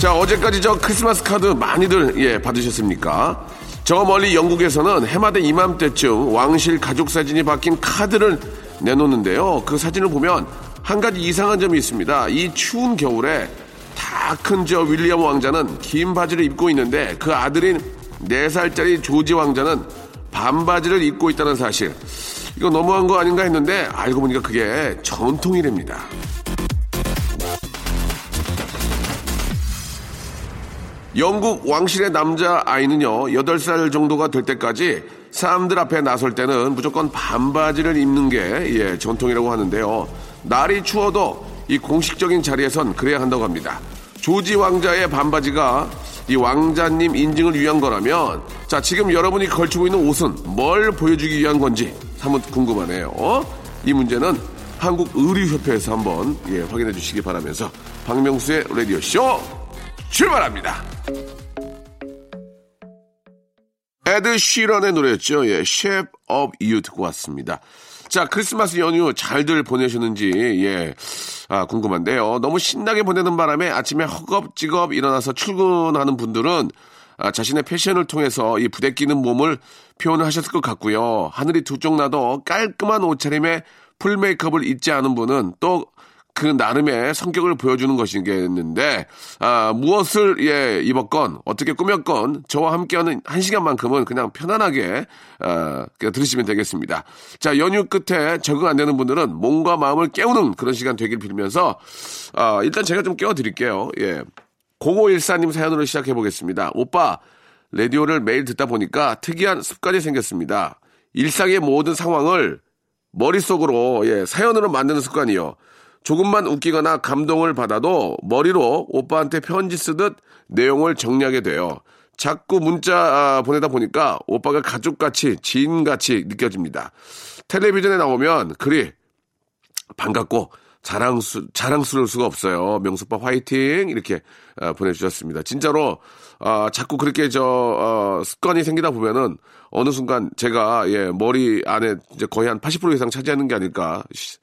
자 어제까지 저 크리스마스 카드 많이들 예 받으셨습니까 저 멀리 영국에서는 해마다 이맘때쯤 왕실 가족 사진이 박힌 카드를 내놓는데요 그 사진을 보면 한 가지 이상한 점이 있습니다 이 추운 겨울에 다 큰 저 윌리엄 왕자는 긴 바지를 입고 있는데 그 아들인 4살짜리 조지 왕자는 반바지를 입고 있다는 사실. 이거 너무한 거 아닌가 했는데 알고 보니까 그게 전통이랍니다. 영국 왕실의 남자 아이는요, 8살 정도가 될 때까지 사람들 앞에 나설 때는 무조건 반바지를 입는 게, 예, 전통이라고 하는데요. 날이 추워도 이 공식적인 자리에선 그래야 한다고 합니다. 조지 왕자의 반바지가 이 왕자님 인증을 위한 거라면, 자, 지금 여러분이 걸치고 있는 옷은 뭘 보여주기 위한 건지 한번 궁금하네요. 이 문제는 한국의류협회에서 한번, 예, 확인해 주시기 바라면서 박명수의 라디오쇼 출발합니다. 에드 시런의 노래였죠. 예, Shape of You 듣고 왔습니다. 자, 크리스마스 연휴 잘들 보내셨는지, 예, 아, 궁금한데요. 너무 신나게 보내는 바람에 아침에 허겁지겁 일어나서 출근하는 분들은 아, 자신의 패션을 통해서 이 부대끼는 몸을 표현하셨을 것 같고요. 하늘이 두 쪽 나도 깔끔한 옷차림에 풀 메이크업을 잊지 않은 분은 또 그 나름의 성격을 보여주는 것이겠는데 아, 무엇을 예 입었건 어떻게 꾸몄건 저와 함께하는 한 시간만큼은 그냥 편안하게 아, 그냥 들으시면 되겠습니다. 자 연휴 끝에 적응 안 되는 분들은 몸과 마음을 깨우는 그런 시간 되길 빌면서 아, 일단 제가 좀 깨워드릴게요. 예. 0514님 사연으로 시작해 보겠습니다. 오빠 라디오를 매일 듣다 보니까 특이한 습관이 생겼습니다. 일상의 모든 상황을 머릿속으로 예, 사연으로 만드는 습관이요. 조금만 웃기거나 감동을 받아도 머리로 오빠한테 편지 쓰듯 내용을 정리하게 돼요. 자꾸 문자 아, 보내다 보니까 오빠가 가족같이 지인같이 느껴집니다. 텔레비전에 나오면 그리 반갑고 자랑스, 자랑스러울 수가 없어요. 명수빠 화이팅! 이렇게 아, 보내주셨습니다. 진짜로, 아, 자꾸 그렇게 저, 어, 습관이 생기다 보면은 어느 순간 제가, 예, 머리 안에 이제 거의 한 80% 이상 차지하는 게 아닐까 시-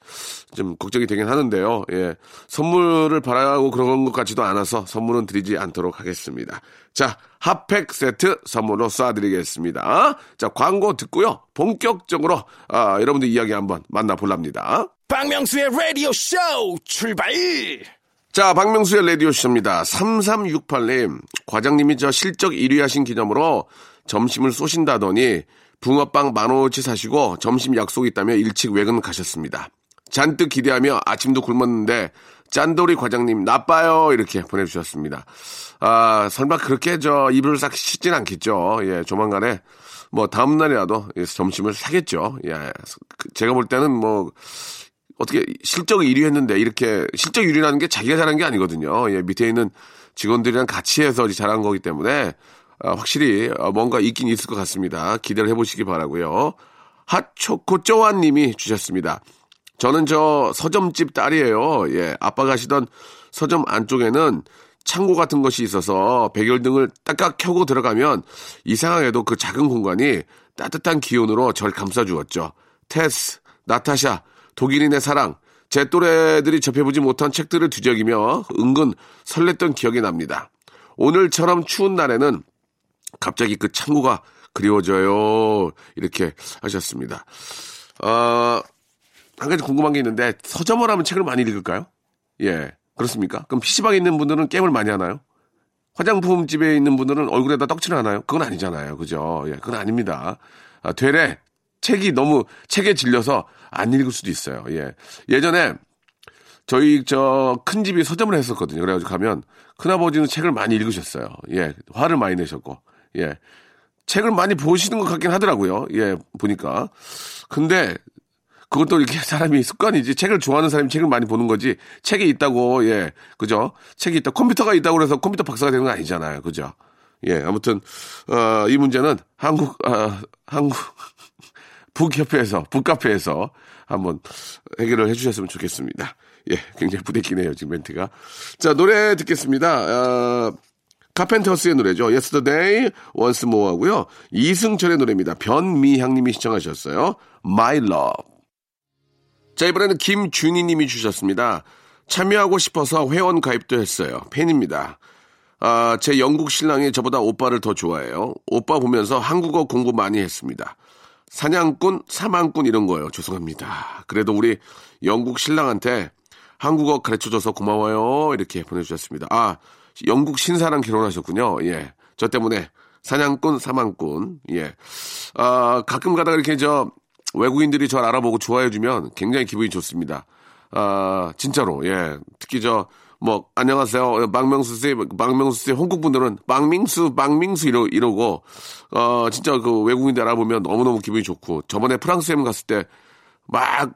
좀 걱정이 되긴 하는데요. 예. 선물을 바라고 그런 것 같지도 않아서 선물은 드리지 않도록 하겠습니다. 자, 핫팩 세트 선물로 쏴드리겠습니다. 자, 광고 듣고요. 본격적으로, 아, 여러분들 이야기 한번 만나볼랍니다. 박명수의 Radio Show 출발. 자, 박명수의 라디오쇼입니다. 3368님, 과장님이 저 실적 1위 하신 기념으로 점심을 쏘신다더니 붕어빵 만원어치 사시고 점심 약속이 있다며 일찍 외근 가셨습니다. 잔뜩 기대하며 아침도 굶었는데 짠돌이 과장님 나빠요 이렇게 보내주셨습니다. 아 설마 그렇게 저 이불을 싹 씻진 않겠죠. 예 조만간에 뭐 다음 날이라도 예, 점심을 사겠죠. 예 그- 제가 볼 때는 뭐 어떻게 실적 1위 했는데 이렇게 실적 1위라는 게 자기가 잘한 게 아니거든요. 예, 밑에 있는 직원들이랑 같이 해서 잘한 거기 때문에 아, 확실히 어, 뭔가 있긴 있을 것 같습니다. 기대를 해보시기 바라고요. 핫초코 쪼아님이 주셨습니다. 저는 저 서점집 딸이에요. 예, 아빠가 하시던 서점 안쪽에는 창고 같은 것이 있어서 백열등을 딱딱 켜고 들어가면 이상하게도 그 작은 공간이 따뜻한 기운으로 절 감싸주었죠. 테스, 나타샤, 독일인의 사랑, 제 또래들이 접해보지 못한 책들을 뒤적이며 은근 설렜던 기억이 납니다. 오늘처럼 추운 날에는 갑자기 그 창고가 그리워져요. 이렇게 하셨습니다. 어, 한 가지 궁금한 게 있는데 서점을 하면 책을 많이 읽을까요? 예. 그렇습니까? 그럼 PC방에 있는 분들은 게임을 많이 하나요? 화장품 집에 있는 분들은 얼굴에다 떡칠을 하나요? 그건 아니잖아요. 그죠? 예, 그건 아닙니다. 아, 되레 책이 너무 책에 질려서 안 읽을 수도 있어요. 예. 예전에 저희 저 큰 집이 서점을 했었거든요. 그래가지고 가면 큰아버지는 책을 많이 읽으셨어요. 예. 화를 많이 내셨고. 예. 책을 많이 보시는 것 같긴 하더라고요. 예, 보니까. 근데 그것도 이렇게 사람이 습관이지. 책을 좋아하는 사람이 책을 많이 보는 거지. 책이 있다고, 예. 그죠? 책이 있다. 컴퓨터가 있다고 그래서 컴퓨터 박사가 되는 건 아니잖아요. 그죠? 예. 아무튼, 어, 이 문제는 한국, 아, 한국, 북협회에서, 북카페에서 한번 해결을 해주셨으면 좋겠습니다. 예. 굉장히 부대끼네요. 지금 멘트가. 자, 노래 듣겠습니다. 어, 카펜터스의 노래죠. Yesterday, Once More 하고요. 이승철의 노래입니다. 변미향님이 시청하셨어요. My Love. 자, 이번에는 김준희 님이 주셨습니다. 참여하고 싶어서 회원 가입도 했어요. 팬입니다. 아, 제 영국 신랑이 저보다 오빠를 더 좋아해요. 오빠 보면서 한국어 공부 많이 했습니다. 사냥꾼, 사망꾼 이런 거예요. 죄송합니다. 그래도 우리 영국 신랑한테 한국어 가르쳐줘서 고마워요. 이렇게 보내주셨습니다. 아, 영국 신사랑 결혼하셨군요. 예. 저 때문에 사냥꾼, 사망꾼. 예. 아, 가끔 가다가 이렇게 저 외국인들이 저를 알아보고 좋아해주면 굉장히 기분이 좋습니다. 아, 진짜로, 예. 특히 저, 뭐, 안녕하세요. 박명수 씨, 박명수 씨, 홍국 분들은 박민수, 박민수 이러, 이러고, 어, 진짜 그 외국인들 알아보면 너무너무 기분이 좋고, 저번에 프랑스 여행 갔을 때, 막,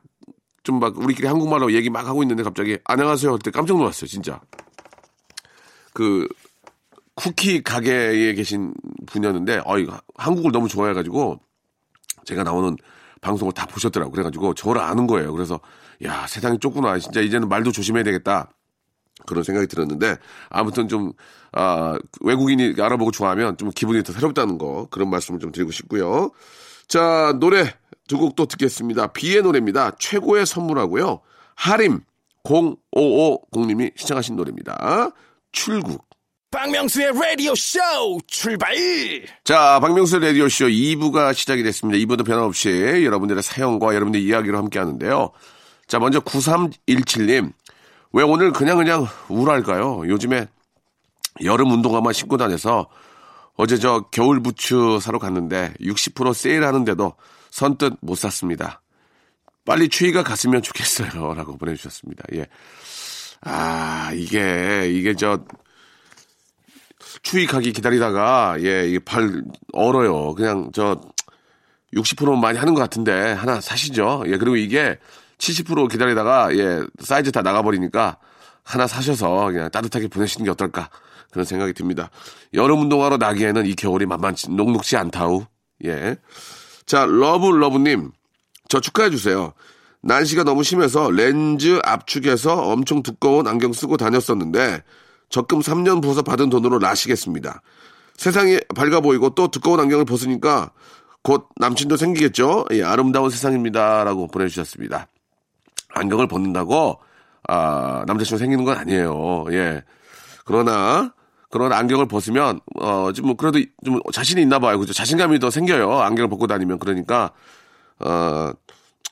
좀 막, 우리끼리 한국말로 얘기 막 하고 있는데 갑자기, 안녕하세요. 할 때 깜짝 놀랐어요, 진짜. 그, 쿠키 가게에 계신 분이었는데, 어, 이거 한국을 너무 좋아해가지고, 제가 나오는 방송을 다 보셨더라고. 그래가지고 저를 아는 거예요. 그래서 야 세상이 좁구나. 진짜 이제는 말도 조심해야 되겠다. 그런 생각이 들었는데 아무튼 좀 아, 외국인이 알아보고 좋아하면 좀 기분이 더 새롭다는 거 그런 말씀을 좀 드리고 싶고요. 자 노래 두 곡 또 듣겠습니다. 비의 노래입니다. 최고의 선물하고요. 하림 0550님이 시청하신 노래입니다. 출국. 박명수의 라디오 쇼 출발! 자, 박명수 라디오 쇼 2부가 시작이 됐습니다. 2부도 변함없이 여러분들의 사연과 여러분들의 이야기로 함께 하는데요. 자, 먼저 9317님. 왜 오늘 그냥 그냥 우울할까요? 요즘에 여름 운동화만 신고 다녀서 어제 저 겨울 부츠 사러 갔는데 60% 세일하는데도 선뜻 못 샀습니다. 빨리 추위가 갔으면 좋겠어요. 라고 보내주셨습니다. 예. 아, 이게, 이게 저, 추위 가기 기다리다가 예, 이게 발 얼어요. 그냥 저 60% 많이 하는 것 같은데 하나 사시죠. 예, 그리고 이게 70% 기다리다가 예, 사이즈 다 나가버리니까 하나 사셔서 그냥 따뜻하게 보내시는 게 어떨까 그런 생각이 듭니다. 여름 운동하러 나기에는 이 겨울이 만만치 녹록지 않다우. 예. 자, 러브 러브님 저 축하해 주세요. 난시가 너무 심해서 렌즈 압축해서 엄청 두꺼운 안경 쓰고 다녔었는데 적금 3년 부어서 받은 돈으로 라식했습니다. 세상이 밝아 보이고 또 두꺼운 안경을 벗으니까 곧 남친도 생기겠죠? 예, 아름다운 세상입니다. 라고 보내주셨습니다. 안경을 벗는다고, 아, 남자친구 생기는 건 아니에요. 예. 그러나, 그런 안경을 벗으면, 어, 좀, 뭐 그래도 좀 자신이 있나 봐요. 그죠? 자신감이 더 생겨요. 안경을 벗고 다니면. 그러니까, 어,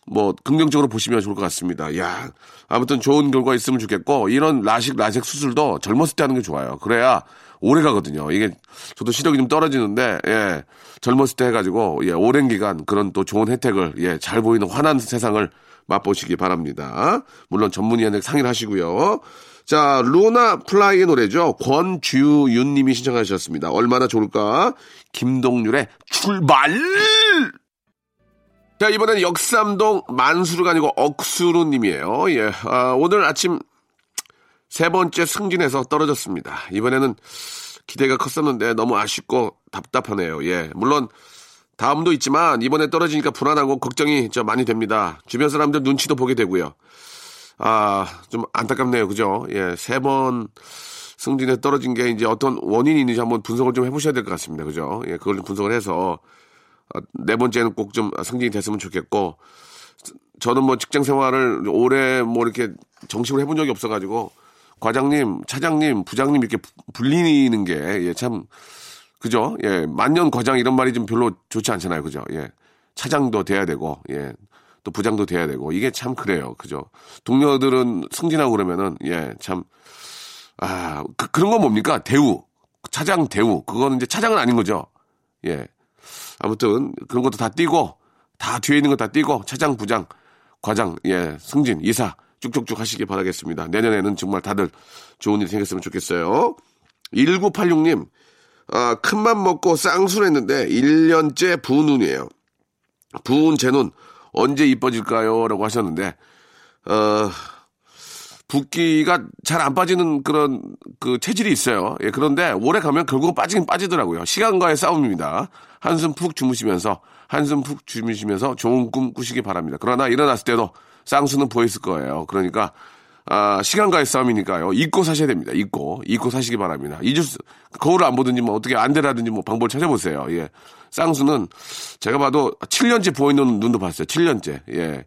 뭐 긍정적으로 보시면 좋을 것 같습니다. 야, 아무튼 좋은 결과 있으면 좋겠고 이런 라식 라섹 수술도 젊었을 때 하는 게 좋아요. 그래야 오래 가거든요. 이게 저도 시력이 좀 떨어지는데 예, 젊었을 때 해가지고 예, 오랜 기간 그런 또 좋은 혜택을 예, 잘 보이는 환한 세상을 맛보시기 바랍니다. 물론 전문의한테 상의를 하시고요. 자, 루나 플라이의 노래죠. 권주윤 님이 신청하셨습니다. 얼마나 좋을까? 김동률의 출발! 자, 이번엔 역삼동 만수르가 아니고 억수루님이에요. 예. 아, 오늘 아침 세 번째 승진에서 떨어졌습니다. 이번에는 기대가 컸었는데 너무 아쉽고 답답하네요. 예. 물론 다음도 있지만 이번에 떨어지니까 불안하고 걱정이 좀 많이 됩니다. 주변 사람들 눈치도 보게 되고요. 아, 좀 안타깝네요. 그죠? 예. 세 번 승진에 떨어진 게 이제 어떤 원인이 있는지 한번 분석을 좀 해보셔야 될 것 같습니다. 그죠? 예. 그걸 좀 분석을 해서 어, 네 번째는 꼭 좀 승진이 됐으면 좋겠고 저는 뭐 직장 생활을 오래 뭐 이렇게 정식으로 해본 적이 없어가지고 과장님, 차장님, 부장님 이렇게 불리는 게참 그죠? 예, 만년 과장 이런 말이 좀 별로 좋지 않잖아요, 그죠? 예, 차장도 돼야 되고 예. 또 부장도 돼야 되고 이게 참 그래요, 그죠? 동료들은 승진하고 그러면은 예, 참 아, 그, 그런 건 뭡니까? 대우. 차장 대우. 그거는 이제 차장은 아닌 거죠. 예. 아무튼 그런 것도 다 띄고 다 뒤에 있는 거다 띄고 차장, 부장, 과장, 예, 승진, 이사 쭉쭉쭉 하시길 바라겠습니다. 내년에는 정말 다들 좋은 일이 생겼으면 좋겠어요. 1986님, 아, 큰맘 먹고 쌍술했는데 1년째 부운이에요. 부은 제 눈 언제 이뻐질까요? 라고 하셨는데, 어, 붓기가 잘 안 빠지는 그런 그 체질이 있어요. 예, 그런데 오래 가면 결국은 빠지긴 빠지더라고요. 시간과의 싸움입니다. 한숨 푹 주무시면서, 한숨 푹 주무시면서 좋은 꿈 꾸시기 바랍니다. 그러나 일어났을 때도 쌍수는 보였을 거예요. 그러니까, 아, 시간과의 싸움이니까요. 잊고 사셔야 됩니다. 잊고. 잊고 사시기 바랍니다. 잊을 수, 거울을 안 보든지 뭐 어떻게 안 되라든지 뭐 방법을 찾아보세요. 예. 쌍수는 제가 봐도 7년째 보이는 눈도 봤어요. 7년째. 예.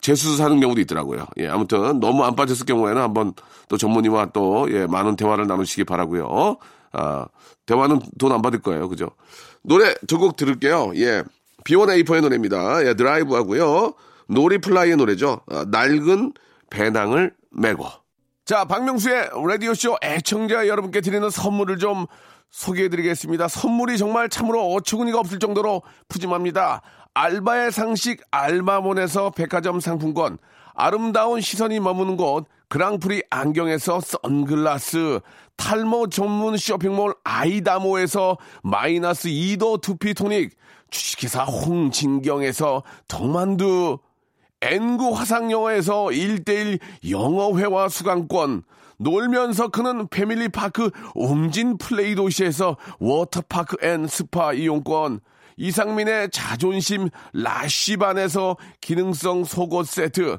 재수 사는 경우도 있더라고요. 예, 아무튼 너무 안 빠졌을 경우에는 한번 또 전문의와 또 예, 많은 대화를 나누시기 바라고요. 아, 대화는 돈 안 받을 거예요. 그죠? 노래 저곡 들을게요. 예. B1A4의 노래입니다. 예, 드라이브 하고요. 놀이플라이의 노래죠. 아, 낡은 배낭을 메고. 자, 박명수의 라디오쇼 애청자 여러분께 드리는 선물을 좀 소개해드리겠습니다. 선물이 정말 참으로 어처구니가 없을 정도로 푸짐합니다. 알바의 상식 알바몬에서 백화점 상품권, 아름다운 시선이 머무는 곳 그랑프리 안경에서 선글라스, 탈모 전문 쇼핑몰 아이다모에서 마이너스 2도 두피 토닉, 주식회사 홍진경에서 동만두, N구 화상영어에서 1대1 영어회화 수강권, 놀면서 크는 패밀리파크 웅진 플레이 도시에서 워터파크 and 스파 이용권, 이상민의 자존심 라쉬반에서 기능성 속옷 세트,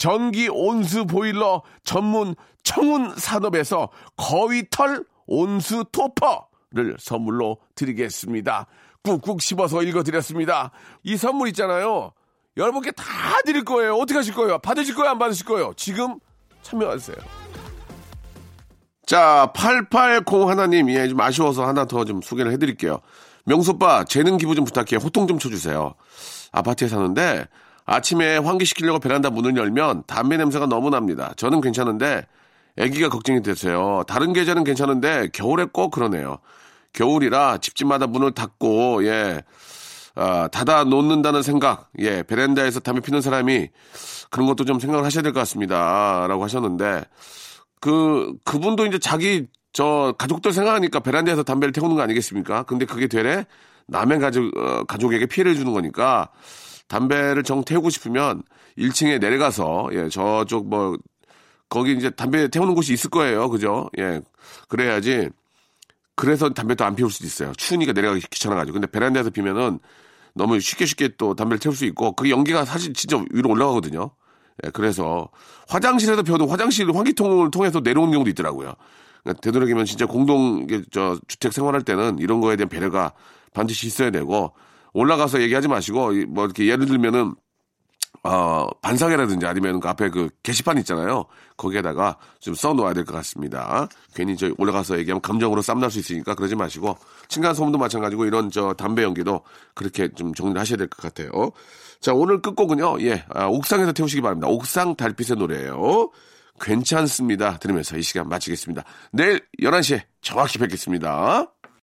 전기 온수 보일러 전문 청운 산업에서 거위털 온수 토퍼를 선물로 드리겠습니다. 꾹꾹 씹어서 읽어드렸습니다. 이 선물 있잖아요. 여러분께 다 드릴 거예요. 어떻게 하실 거예요? 받으실 거예요? 안 받으실 거예요? 지금 참여하세요. 자, 880 하나님, 예, 좀 아쉬워서 하나 더 좀 소개를 해드릴게요. 명소빠, 재능 기부 좀 부탁해요. 호통 좀 쳐주세요. 아파트에 사는데, 아침에 환기시키려고 베란다 문을 열면 담배 냄새가 너무 납니다. 저는 괜찮은데, 아기가 걱정이 됐어요. 다른 계절은 괜찮은데, 겨울에 꼭 그러네요. 겨울이라 집집마다 문을 닫고, 예, 아, 닫아 놓는다는 생각, 예, 베란다에서 담배 피는 사람이 그런 것도 좀 생각을 하셔야 될 것 같습니다. 라고 하셨는데, 그, 그분도 이제 자기, 저, 가족들 생각하니까 베란다에서 담배를 태우는 거 아니겠습니까? 근데 그게 되레 남의 가족, 어, 가족에게 피해를 주는 거니까, 담배를 정 태우고 싶으면 1층에 내려가서, 예, 저쪽 뭐, 거기 이제 담배 태우는 곳이 있을 거예요. 그죠? 예. 그래야지, 그래서 담배도 안 피울 수도 있어요. 추우니까 내려가기 귀찮아가지고. 근데 베란다에서 피면은 너무 쉽게 쉽게 또 담배를 태울 수 있고, 그 연기가 사실 진짜 위로 올라가거든요. 예, 그래서 화장실에서 펴도 화장실 환기통을 통해서 내려오는 경우도 있더라고요. 그러니까 되도록이면 진짜 공동 저 주택 생활할 때는 이런 거에 대한 배려가 반드시 있어야 되고 올라가서 얘기하지 마시고 뭐 이렇게 예를 들면은 어, 반상회라든지 아니면 그 앞에 그 게시판 있잖아요. 거기에다가 좀 써놓아야 될 것 같습니다. 괜히 저 올라가서 얘기하면 감정으로 쌈날 수 있으니까 그러지 마시고 층간소음도 마찬가지고 이런 저 담배 연기도 그렇게 좀 정리를 하셔야 될 것 같아요. 자, 오늘 끝곡은요. 예, 아, 옥상에서 태우시기 바랍니다. 옥상 달빛의 노래예요. 괜찮습니다. 들으면서 이 시간 마치겠습니다. 내일 11시에 정확히 뵙겠습니다.